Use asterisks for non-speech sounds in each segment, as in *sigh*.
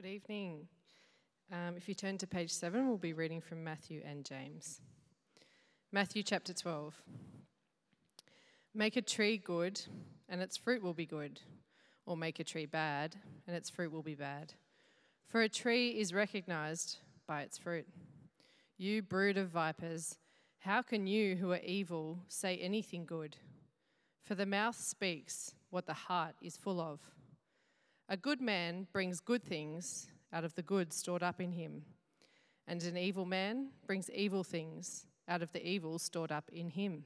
Good evening. Um, if you turn to page 7, we'll be reading from Matthew and James. Matthew chapter 12. Make a tree good, and its fruit will be good, or make a tree bad, and its fruit will be bad. For a tree is recognized by its fruit. You brood of vipers, how can you who are evil say anything good? For the mouth speaks what the heart is full of. A good man brings good things out of the good stored up in him, and an evil man brings evil things out of the evil stored up in him.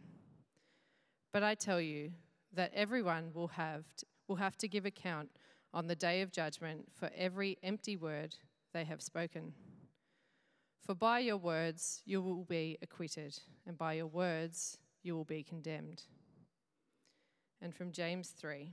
But I tell you that everyone will have, to, will have to give account on the day of judgment for every empty word they have spoken. For by your words you will be acquitted, and by your words you will be condemned. And from James 3.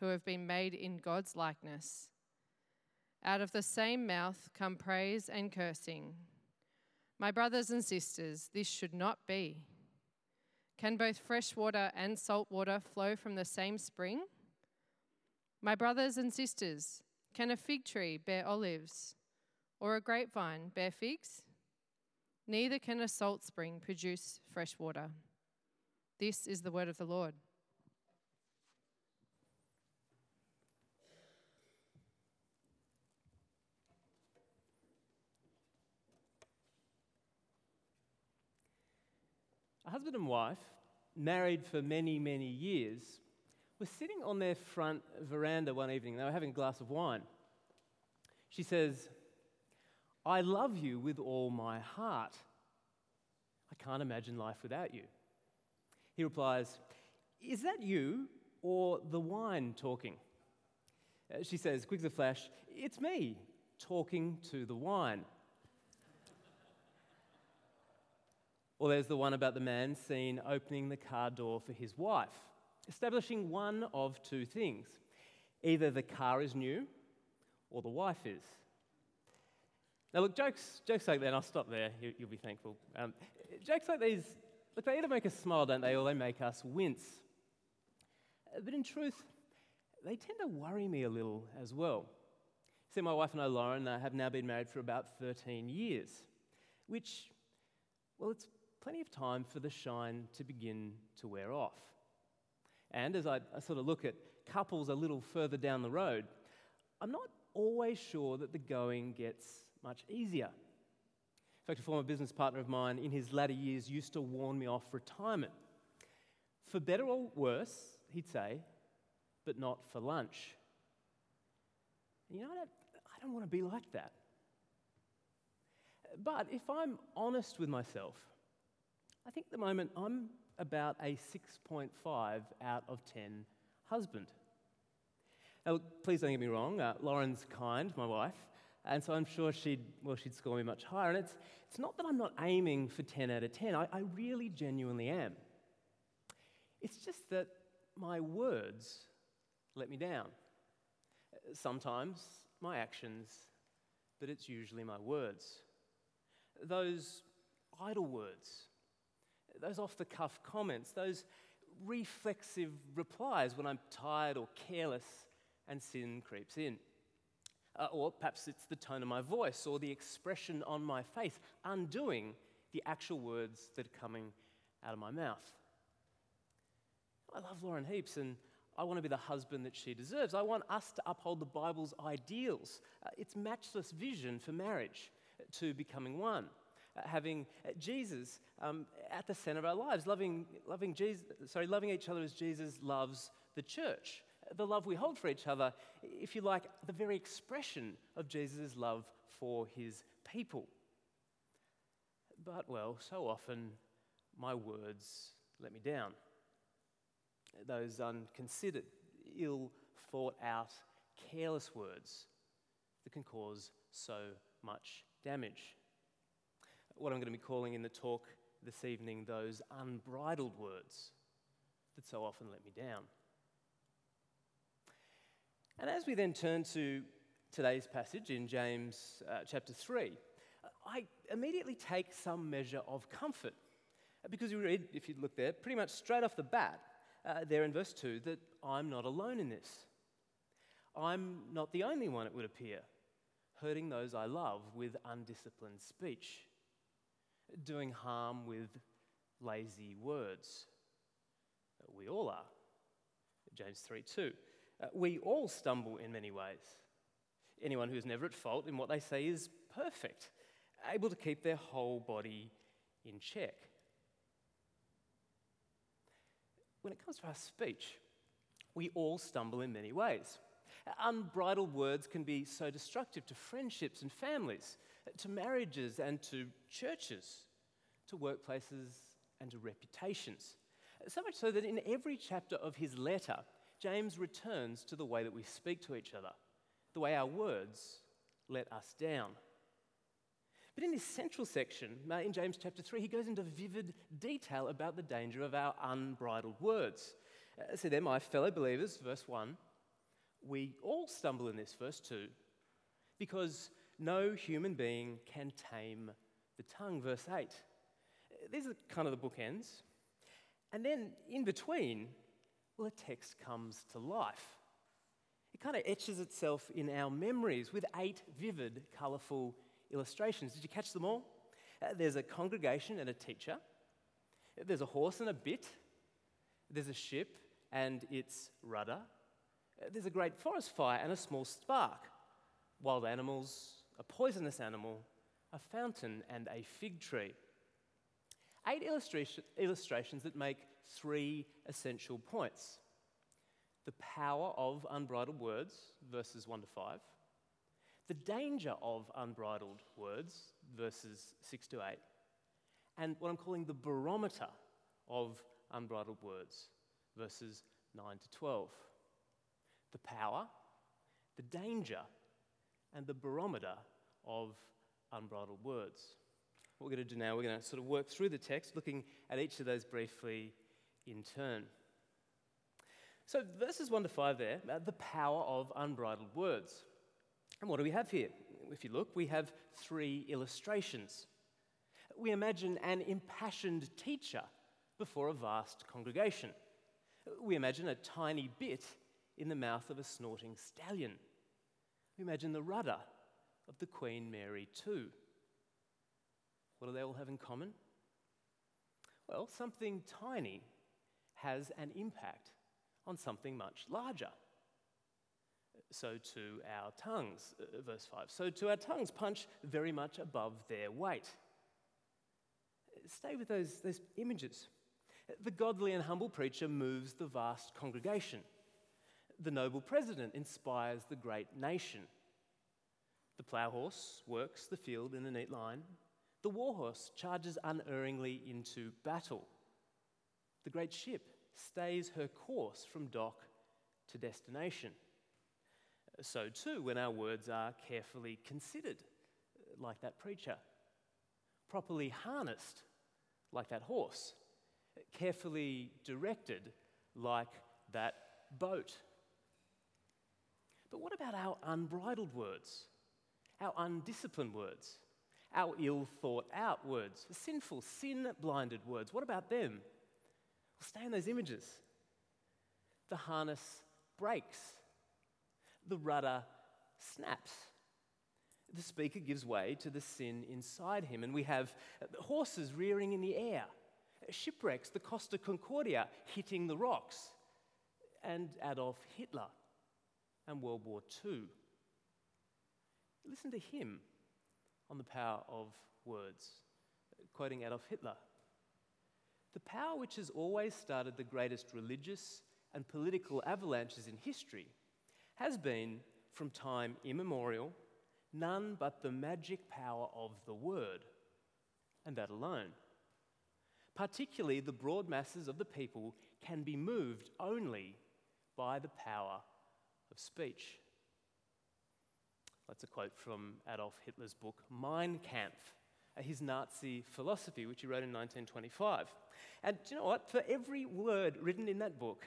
who have been made in God's likeness. Out of the same mouth come praise and cursing. My brothers and sisters, this should not be. Can both fresh water and salt water flow from the same spring? My brothers and sisters, can a fig tree bear olives, or a grapevine bear figs? Neither can a salt spring produce fresh water. This is the word of the Lord. A husband and wife, married for many, many years, were sitting on their front veranda one evening. They were having a glass of wine. She says, I love you with all my heart. I can't imagine life without you. He replies, Is that you or the wine talking? Uh, she says, quick as a flash, It's me talking to the wine. Or there's the one about the man seen opening the car door for his wife, establishing one of two things either the car is new or the wife is. Now, look, jokes, jokes like that, I'll stop there, you, will be thankful. Um, jokes like these, look, they either make us smile, don't they, or they make us wince. But in truth, they tend to worry me a little as well. See, my wife and I, Lauren, uh, have now been married for about 13 years, which, well, it's plenty of time for the shine to begin to wear off. And as I, I sort of look at couples a little further down the road, I'm not always sure that the going gets much easier. In fact, a former business partner of mine in his latter years used to warn me off retirement. For better or worse, he'd say, but not for lunch. You know, I don't, I don't want to be like that. But if I'm honest with myself, I think at the moment I'm about a 6.5 out of 10 husband. Now, please don't get me wrong, uh, Lauren's kind, my wife, and so I'm sure she'd, well, she'd score me much higher. And it's, it's not that I'm not aiming for 10 out of 10, I, I really genuinely am. It's just that my words let me down. Sometimes my actions but it's usually my words. Those idle words, those off the cuff comments, those reflexive replies when I'm tired or careless and sin creeps in. Uh, or perhaps it's the tone of my voice or the expression on my face, undoing the actual words that are coming out of my mouth. I love Lauren Heaps and I want to be the husband that she deserves. I want us to uphold the Bible's ideals, uh, its matchless vision for marriage, to becoming one. Having Jesus um, at the center of our lives, loving, loving, Jesus, sorry, loving each other as Jesus loves the church. The love we hold for each other, if you like, the very expression of Jesus' love for his people. But, well, so often my words let me down those unconsidered, ill thought out, careless words that can cause so much damage. What I'm going to be calling in the talk this evening, those unbridled words that so often let me down. And as we then turn to today's passage in James uh, chapter 3, I immediately take some measure of comfort because we read, if you look there, pretty much straight off the bat, uh, there in verse 2 that I'm not alone in this. I'm not the only one, it would appear, hurting those I love with undisciplined speech, doing harm with lazy words. We all are. James 3 2. Uh, we all stumble in many ways. Anyone who's never at fault in what they say is perfect, able to keep their whole body in check. when it comes to our speech, we all stumble in many ways. Unbridled words can be so destructive to friendships and families, to marriages and to churches, to workplaces and to reputations. So much so that in every chapter of his letter, James returns to the way that we speak to each other, the way our words let us down. But in this central section, uh, in James chapter 3, he goes into vivid detail about the danger of our unbridled words. Uh, so, there, my fellow believers, verse 1, we all stumble in this, verse 2, because no human being can tame the tongue, verse 8. These are kind of the bookends. And then in between, well, the text comes to life. It kind of etches itself in our memories with eight vivid, colourful illustrations. Did you catch them all? Uh, there's a congregation and a teacher. There's a horse and a bit. There's a ship and its rudder. Uh, there's a great forest fire and a small spark. Wild animals, a poisonous animal, a fountain, and a fig tree. Eight illustration, illustrations that make three essential points the power of unbridled words, verses 1 to 5 the danger of unbridled words, verses 6 to 8, and what I'm calling the barometer of unbridled words, verses 9 to 12. The power, the danger, and the barometer of unbridled words. What we're going to do now, we're going to sort of work through the text, looking at each of those briefly in turn. So, verses 1 to 5 there, the power of unbridled words. And what do we have here? If you look, we have three illustrations. We imagine an impassioned teacher before a vast congregation. We imagine a tiny bit in the mouth of a snorting stallion. We imagine the rudder of the Queen Mary, too. What do they all have in common? Well, something tiny has an impact on something much larger so to our tongues, uh, verse 5. So to our tongues punch very much above their weight. Stay with those, those images. The godly and humble preacher moves the vast congregation. The noble president inspires the great nation. The plough horse works the field in a neat line. The war horse charges unerringly into battle. The great ship stays her course from dock to destination. So, too, when our words are carefully considered, like that preacher, properly harnessed, like that horse, carefully directed, like that boat. But what about our unbridled words? our undisciplined words, our ill thought out words, sinful, sin blinded words. What about them? Well, stay in those images. The harness breaks, the rudder snaps. The speaker gives way to the sin inside him, and we have horses rearing in the air, shipwrecks, the Costa Concordia hitting the rocks, and Adolf Hitler and World War II. Listen to him on the power of words, quoting Adolf Hitler. The power which has always started the greatest religious and political avalanches in history has been, from time immemorial, none but the magic power of the word, and that alone. Particularly, the broad masses of the people can be moved only by the power of speech. That's a quote from Adolf Hitler's book Mein Kampf, his Nazi philosophy, which he wrote in 1925. And do you know what? For every word written in that book,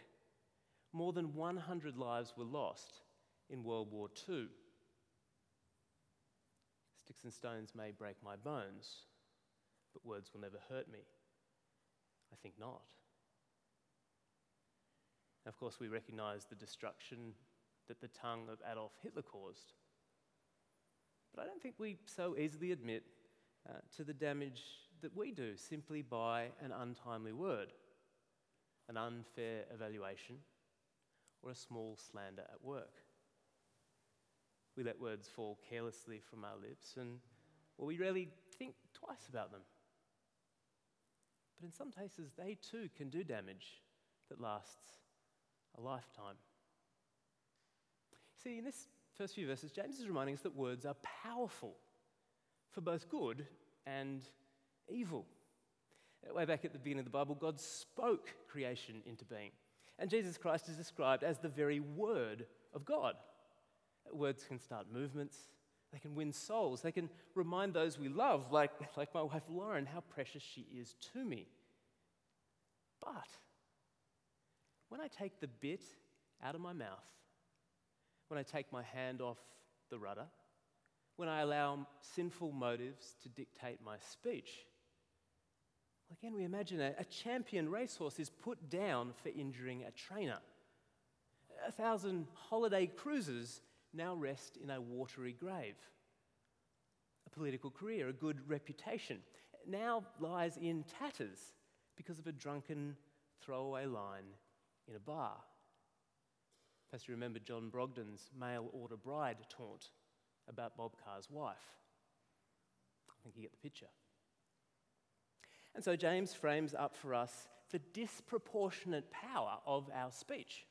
more than 100 lives were lost in World War II. Sticks and stones may break my bones, but words will never hurt me. I think not. Of course, we recognize the destruction that the tongue of Adolf Hitler caused. But I don't think we so easily admit uh, to the damage that we do simply by an untimely word, an unfair evaluation, or a small slander at work. We let words fall carelessly from our lips, and well, we rarely think twice about them. But in some cases, they too can do damage that lasts a lifetime. See, in this first few verses, James is reminding us that words are powerful for both good and evil. Way back at the beginning of the Bible, God spoke creation into being. And Jesus Christ is described as the very Word of God. Words can start movements, they can win souls, they can remind those we love, like, like my wife Lauren, how precious she is to me. But when I take the bit out of my mouth, when I take my hand off the rudder, when I allow sinful motives to dictate my speech, again, we imagine a, a champion racehorse is put down for injuring a trainer. A thousand holiday cruisers now rest in a watery grave. A political career, a good reputation, now lies in tatters because of a drunken throwaway line in a bar. Perhaps you remember John Brogden's mail order bride taunt about Bob Carr's wife. I think you get the picture. And so James frames up for us the disproportionate power of our speech,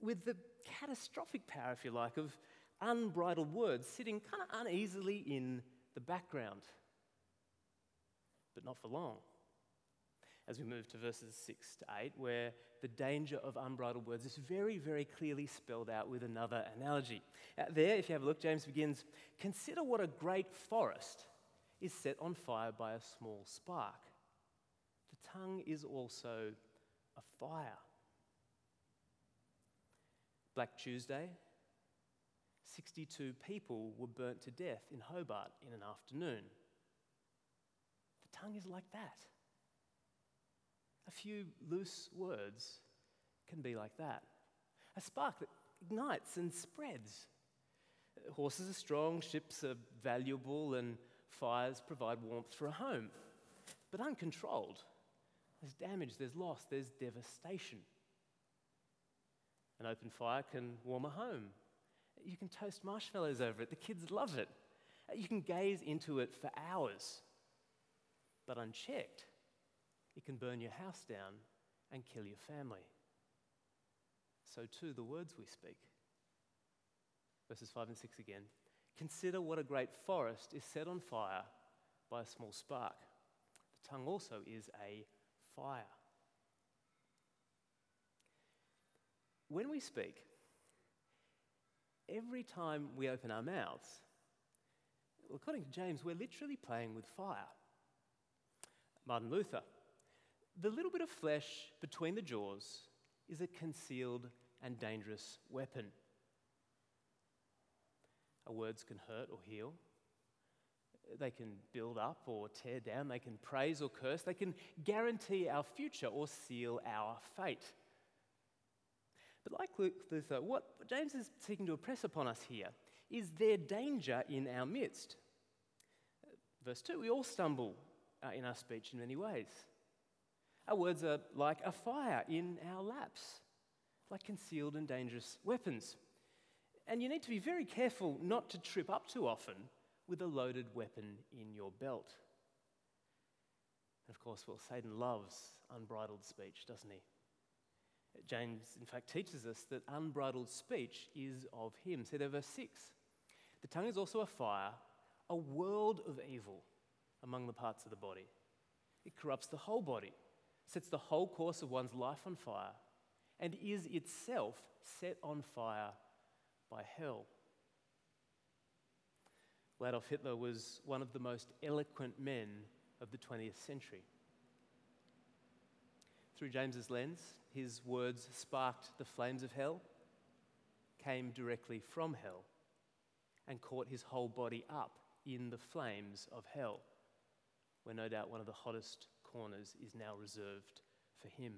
with the catastrophic power, if you like, of unbridled words sitting kind of uneasily in the background. But not for long as we move to verses 6 to 8, where the danger of unbridled words is very, very clearly spelled out with another analogy. There, if you have a look, James begins Consider what a great forest is set on fire by a small spark. The tongue is also a fire. Black Tuesday, 62 people were burnt to death in Hobart in an afternoon. The tongue is like that. Few loose words can be like that a spark that ignites and spreads. Horses are strong, ships are valuable, and fires provide warmth for a home. But uncontrolled, there's damage, there's loss, there's devastation. An open fire can warm a home. You can toast marshmallows over it, the kids love it. You can gaze into it for hours. But unchecked, it can burn your house down and kill your family. So, too, the words we speak. Verses 5 and 6 again. Consider what a great forest is set on fire by a small spark. The tongue also is a fire. When we speak, every time we open our mouths, according to James, we're literally playing with fire. Martin Luther the little bit of flesh between the jaws is a concealed and dangerous weapon. Our words can hurt or heal. They can build up or tear down. They can praise or curse. They can guarantee our future or seal our fate. But like Luther, what James is seeking to impress upon us here is there danger in our midst. Verse 2 we all stumble uh, in our speech in many ways. Our words are like a fire in our laps, like concealed and dangerous weapons. And you need to be very careful not to trip up too often with a loaded weapon in your belt. And of course, well, Satan loves unbridled speech, doesn't he? James, in fact, teaches us that unbridled speech is of him. See there, verse 6. The tongue is also a fire, a world of evil among the parts of the body. It corrupts the whole body, sets the whole course of one's life on fire, and is itself set on fire by hell. Adolf Hitler was one of the most eloquent men of the 20th century. Through James's lens, his words sparked the flames of hell, came directly from hell, and caught his whole body up in the flames of hell, where no doubt one of the hottest corners is now reserved for him.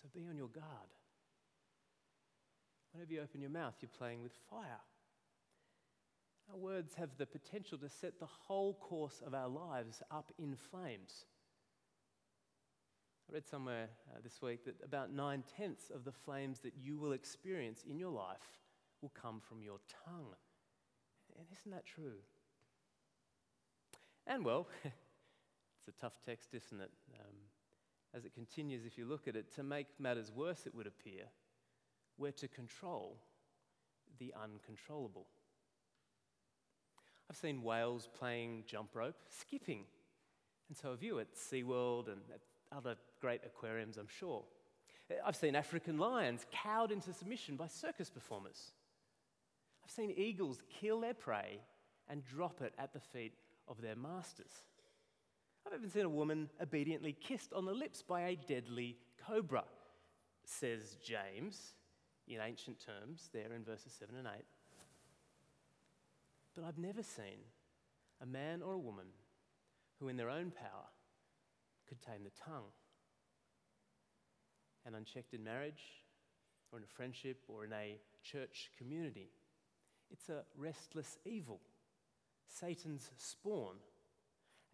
So be on your guard. Whenever you open your mouth, you're playing with fire. Our words have the potential to set the whole course of our lives up in flames. I read somewhere uh, this week that about nine tenths of the flames that you will experience in your life will come from your tongue. And isn't that true? And well, *laughs* a tough text, isn't it? Um, as it continues, if you look at it, to make matters worse, it would appear, we're to control the uncontrollable. I've seen whales playing jump rope, skipping. And so have you at SeaWorld and at other great aquariums, I'm sure. I've seen African lions cowed into submission by circus performers. I've seen eagles kill their prey and drop it at the feet of their masters. I've even seen a woman obediently kissed on the lips by a deadly cobra, says James in ancient terms, there in verses 7 and 8. But I've never seen a man or a woman who, in their own power, could tame the tongue. And unchecked in marriage, or in a friendship, or in a church community, it's a restless evil, Satan's spawn,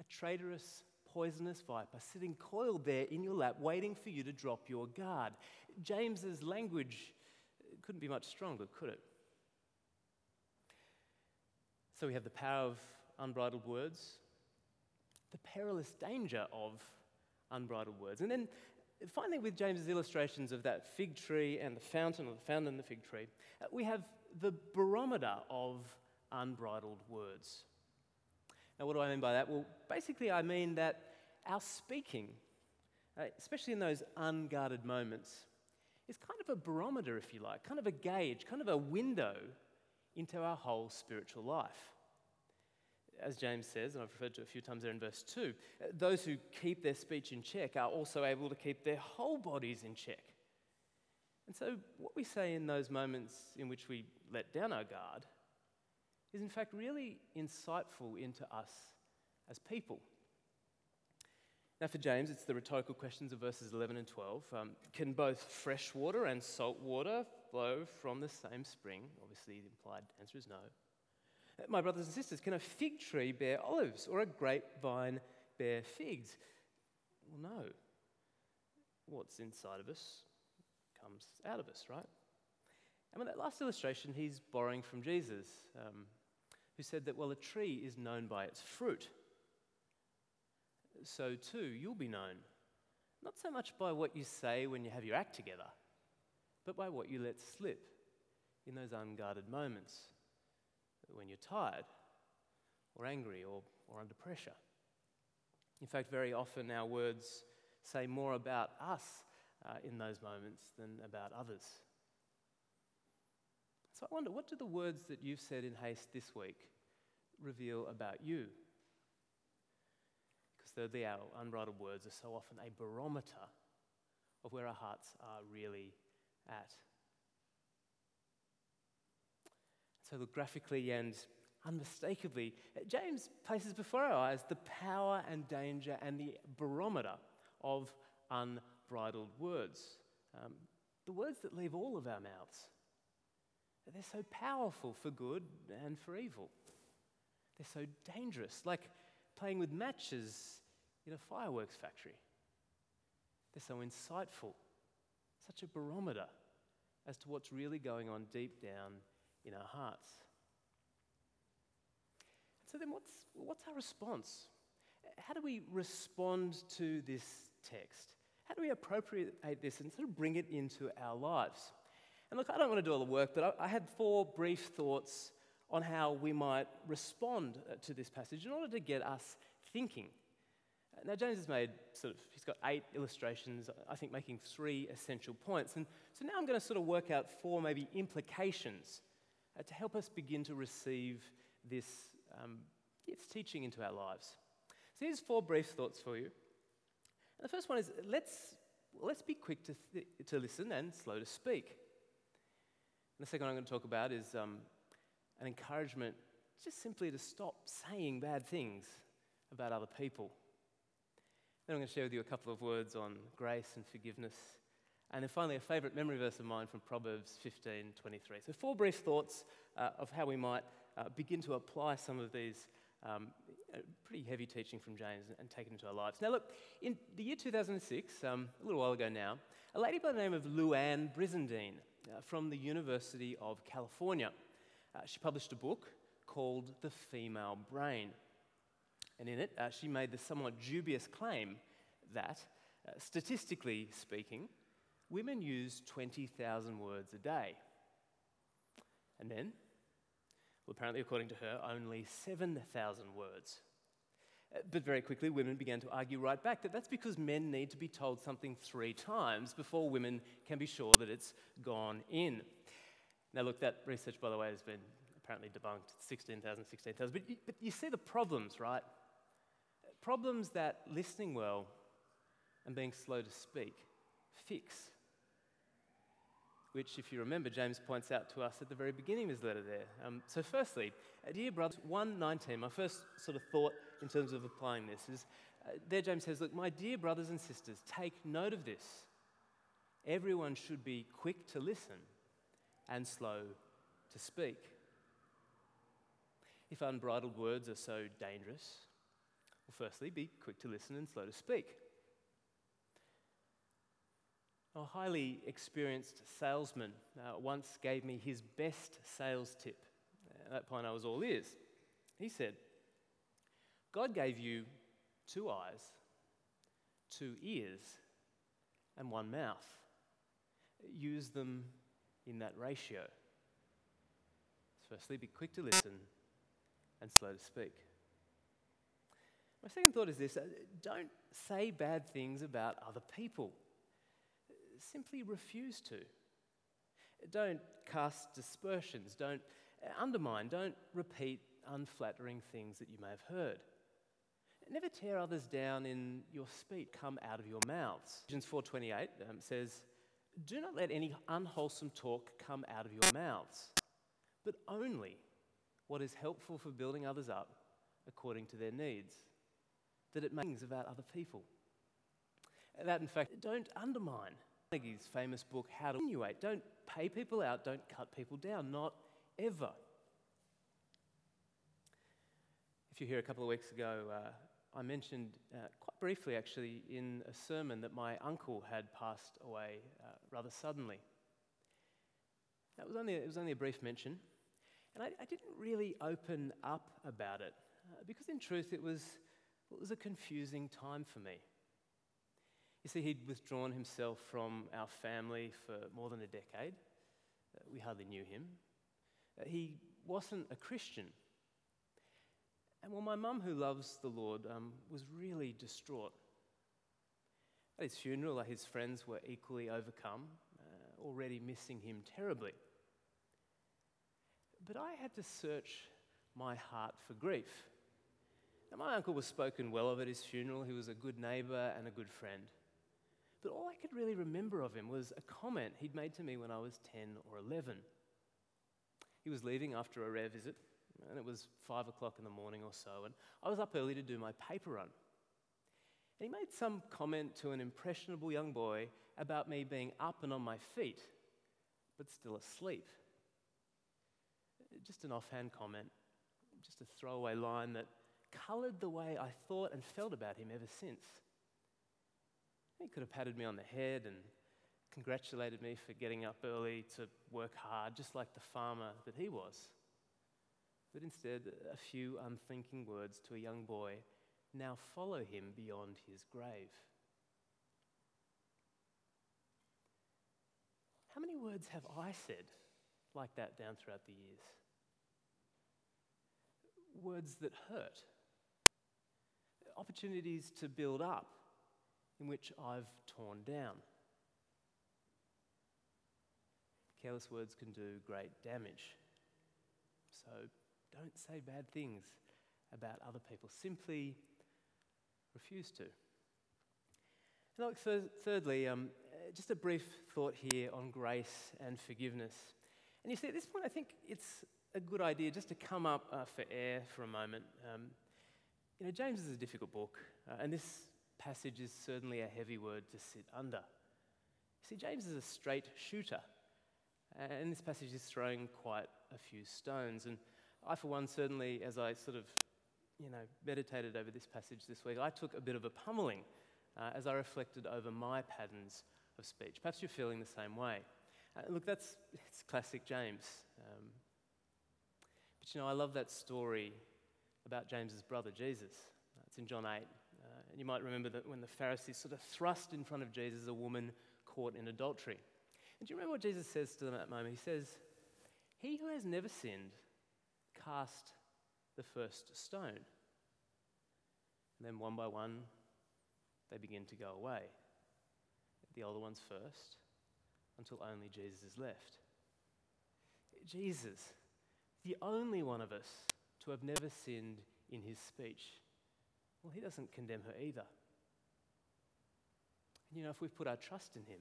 a traitorous, poisonous viper sitting coiled there in your lap, waiting for you to drop your guard. James's language couldn't be much stronger, could it? So we have the power of unbridled words, the perilous danger of unbridled words. And then finally, with James's illustrations of that fig tree and the fountain, or the fountain and the fig tree, uh, we have the barometer of unbridled words. Now, what do I mean by that? Well, basically, I mean that our speaking, uh, especially in those unguarded moments, is kind of a barometer, if you like, kind of a gauge, kind of a window into our whole spiritual life. As James says, and I've referred to a few times there in verse 2, those who keep their speech in check are also able to keep their whole bodies in check. And so, what we say in those moments in which we let down our guard is, in fact, really insightful into us as people. Now, for James, it's the rhetorical questions of verses 11 and 12. Um, can both fresh water and salt water flow from the same spring? Obviously, the implied answer is no. Uh, my brothers and sisters, can a fig tree bear olives or a grapevine bear figs? Well, no. What's inside of us comes out of us, right? And with that last illustration, he's borrowing from Jesus, um, who said that, well, a tree is known by its fruit so too you'll be known. Not so much by what you say when you have your act together, but by what you let slip in those unguarded moments when you're tired or angry or, or under pressure. In fact, very often our words say more about us uh, in those moments than about others. I wonder, what do the words that you've said in haste this week reveal about you? Because thirdly, our unbridled words are so often a barometer of where our hearts are really at. So, look, graphically and unmistakably, James places before our eyes the power and danger and the barometer of unbridled words. Um, the words that leave all of our mouths. They're so powerful for good and for evil. They're so dangerous, like playing with matches in a fireworks factory. They're so insightful, such a barometer as to what's really going on deep down in our hearts. So, then what's, what's our response? How do we respond to this text? How do we appropriate this and sort of bring it into our lives? And look, I don't want to do all the work, but I, I had four brief thoughts on how we might respond uh, to this passage in order to get us thinking. Now, James has made sort of, he's got eight illustrations, I think making three essential points. And so now I'm going to sort of work out four maybe implications uh, to help us begin to receive this, um, its teaching into our lives. So here's four brief thoughts for you. And the first one is let's, let's be quick to, th- to listen and slow to speak. The second one I'm going to talk about is um, an encouragement just simply to stop saying bad things about other people. Then I'm going to share with you a couple of words on grace and forgiveness. And then finally, a favourite memory verse of mine from Proverbs 15 23. So, four brief thoughts uh, of how we might uh, begin to apply some of these um, uh, pretty heavy teaching from James and, take it into our lives. Now, look, in the year 2006, um, a little while ago now, a lady by the name of Louann Brizendine from the University of California, uh, she published a book called The Female Brain. And in it, uh, she made the somewhat dubious claim that, uh, statistically speaking, women use 20,000 words a day. And men, well, apparently, according to her, only 7,000 words. But very quickly, women began to argue right back that that's because men need to be told something three times before women can be sure that it's gone in. Now, look, that research, by the way, has been apparently debunked 16,000, 16,000. But, but you see the problems, right? Problems that listening well and being slow to speak fix. Which, if you remember, James points out to us at the very beginning of his letter there. Um, so, firstly, uh, dear brothers, 119, my first sort of thought in terms of applying this is uh, there James says, Look, my dear brothers and sisters, take note of this. Everyone should be quick to listen and slow to speak. If unbridled words are so dangerous, well, firstly, be quick to listen and slow to speak. A highly experienced salesman uh, once gave me his best sales tip. At that point, I was all ears. He said, God gave you two eyes, two ears, and one mouth. Use them in that ratio. Firstly, be quick to listen and slow to speak. My second thought is this uh, don't say bad things about other people, simply refuse to. Don't cast dispersions, don't undermine, don't repeat unflattering things that you may have heard. Never tear others down in your speech come out of your mouths. Ephesians 4:28 um, says, "Do not let any unwholesome talk come out of your mouths, but only what is helpful for building others up according to their needs." that it makes about other people. That, in fact, don't undermine Carnegie's famous book, How to Insinuate. Don't pay people out, don't cut people down, not ever. If you're here a couple of weeks ago, uh, I mentioned uh, quite briefly, actually, in a sermon that my uncle had passed away uh, rather suddenly. That was only, it was only a brief mention, and I, I didn't really open up about it uh, because, in truth, it was it was a confusing time for me. You see, he'd withdrawn himself from our family for more than a decade. Uh, we hardly knew him. Uh, he wasn't a Christian. And well, my mum, who loves the Lord, um, was really distraught. At his funeral, uh, his friends were equally overcome, uh, already missing him terribly. But I had to search my heart for grief. Now, my uncle was spoken well of at his funeral. He was a good neighbour and a good friend. But all I could really remember of him was a comment he'd made to me when I was 10 or 11. He was leaving after a rare visit, and it was five o'clock in the morning or so, and I was up early to do my paper run. And he made some comment to an impressionable young boy about me being up and on my feet, but still asleep. Just an offhand comment, just a throwaway line that coloured the way I thought and felt about him ever since. He could have patted me on the head and congratulated me for getting up early to work hard, just like the farmer that he was. But instead, a few unthinking words to a young boy now follow him beyond his grave. How many words have I said like that down throughout the years? Words that hurt, opportunities to build up in which I've torn down. Careless words can do great damage. So don't say bad things about other people. Simply refuse to. And look, th- thirdly, um, just a brief thought here on grace and forgiveness. And you see, at this point, I think it's a good idea just to come up uh, for air for a moment. Um, you know, James is a difficult book, uh, and this passage is certainly a heavy word to sit under. See, James is a straight shooter. And this passage is throwing quite a few stones. And I, for one, certainly, as I sort of, you know, meditated over this passage this week, I took a bit of a pummeling uh, as I reflected over my patterns of speech. Perhaps you're feeling the same way. Uh, look, that's it's classic James. Um, but you know, I love that story about James's brother Jesus. It's in John 8. And you might remember that when the Pharisees sort of thrust in front of Jesus a woman caught in adultery. And do you remember what Jesus says to them at that moment? He says, He who has never sinned, cast the first stone. And then one by one, they begin to go away. The older ones first, until only Jesus is left. Jesus, the only one of us to have never sinned in his speech, well, he doesn't condemn her either. And you know, if we've put our trust in him,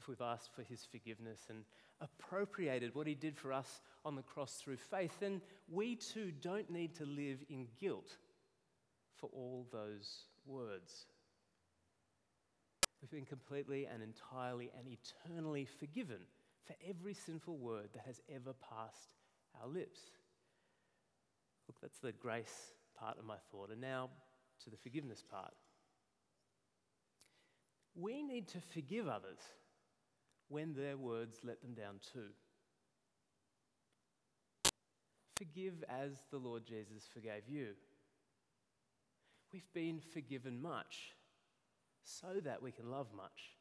if we've asked for his forgiveness and appropriated what he did for us on the cross through faith, then we too don't need to live in guilt for all those words. We've been completely and entirely and eternally forgiven for every sinful word that has ever passed our lips. Look, that's the grace part of my thought. And now to the forgiveness part. We need to forgive others when their words let them down too. Forgive as the Lord Jesus forgave you. We've been forgiven much so that we can love much.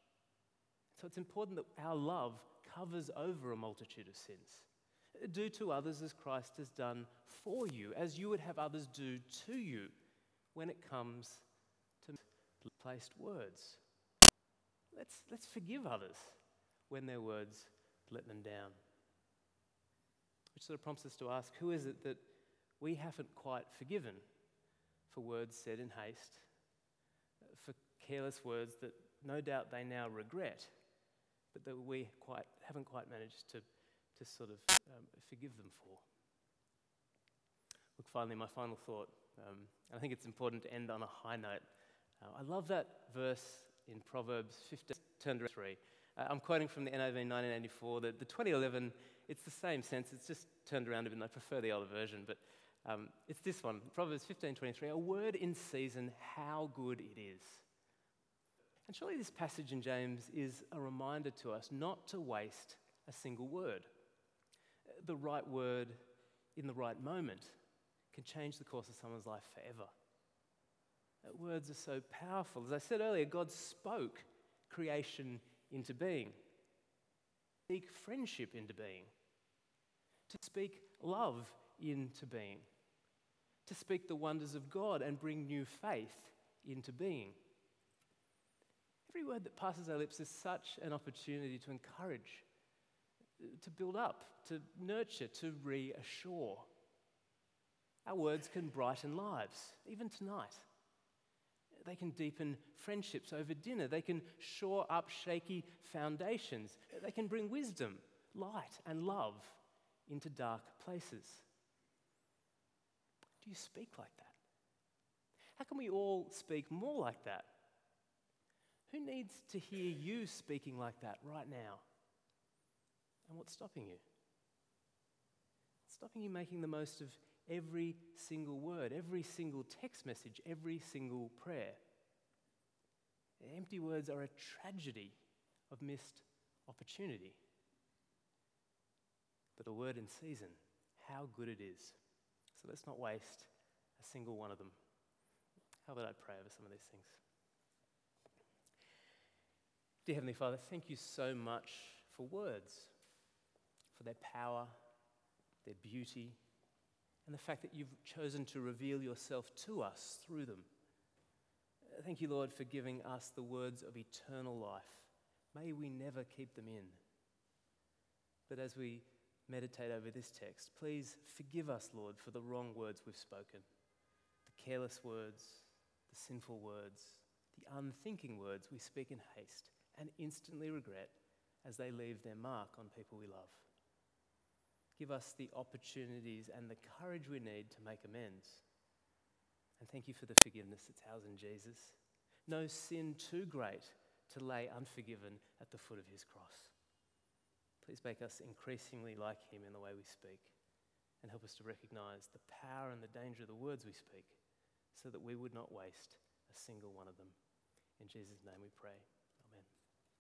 So it's important that our love covers over a multitude of sins. Do to others as Christ has done for you, as you would have others do to you when it comes to placed words. Let's, let's forgive others when their words let them down. Which sort of prompts us to ask who is it that we haven't quite forgiven for words said in haste, for careless words that no doubt they now regret, but that we quite, haven't quite managed to, to sort of um, forgive them for? Look, finally, my final thought, um, I think it's important to end on a high note. Uh, I love that verse in Proverbs 15, turn to 3. Uh, I'm quoting from the NIV 1984. The, the 2011, it's the same sense, it's just turned around a bit, and I prefer the older version, but um, it's this one Proverbs 15:23. A word in season, how good it is. And surely this passage in James is a reminder to us not to waste a single word. The right word in the right moment can change the course of someone's life forever. Words are so powerful. As I said earlier, God spoke creation into being, speak friendship into being, to speak love into being, to speak the wonders of God and bring new faith into being. Every word that passes our lips is such an opportunity to encourage, to build up, to nurture, to reassure. Our words can brighten lives, even tonight. They can deepen friendships over dinner. They can shore up shaky foundations. They can bring wisdom, light, and love into dark places. Do you speak like that? How can we all speak more like that? Who needs to hear you speaking like that right now? And what's stopping you? Stopping you making the most of every single word, every single text message, every single prayer? Empty words are a tragedy of missed opportunity. But a word in season, how good it is. So let's not waste a single one of them. How about I pray over some of these things? Dear Heavenly Father, thank you so much for words, for their power, their beauty, and the fact that you've chosen to reveal yourself to us through them. Uh, thank you, Lord, for giving us the words of eternal life. May we never keep them in. But as we meditate over this text, please forgive us, Lord, for the wrong words we've spoken the careless words, the sinful words, the unthinking words we speak in haste and instantly regret as they leave their mark on people we love. Give us the opportunities and the courage we need to make amends. And thank you for the forgiveness that's ours in Jesus. No sin too great to lay unforgiven at the foot of his cross. Please make us increasingly like him in the way we speak and help us to recognize the power and the danger of the words we speak so that we would not waste a single one of them. In Jesus' name we pray.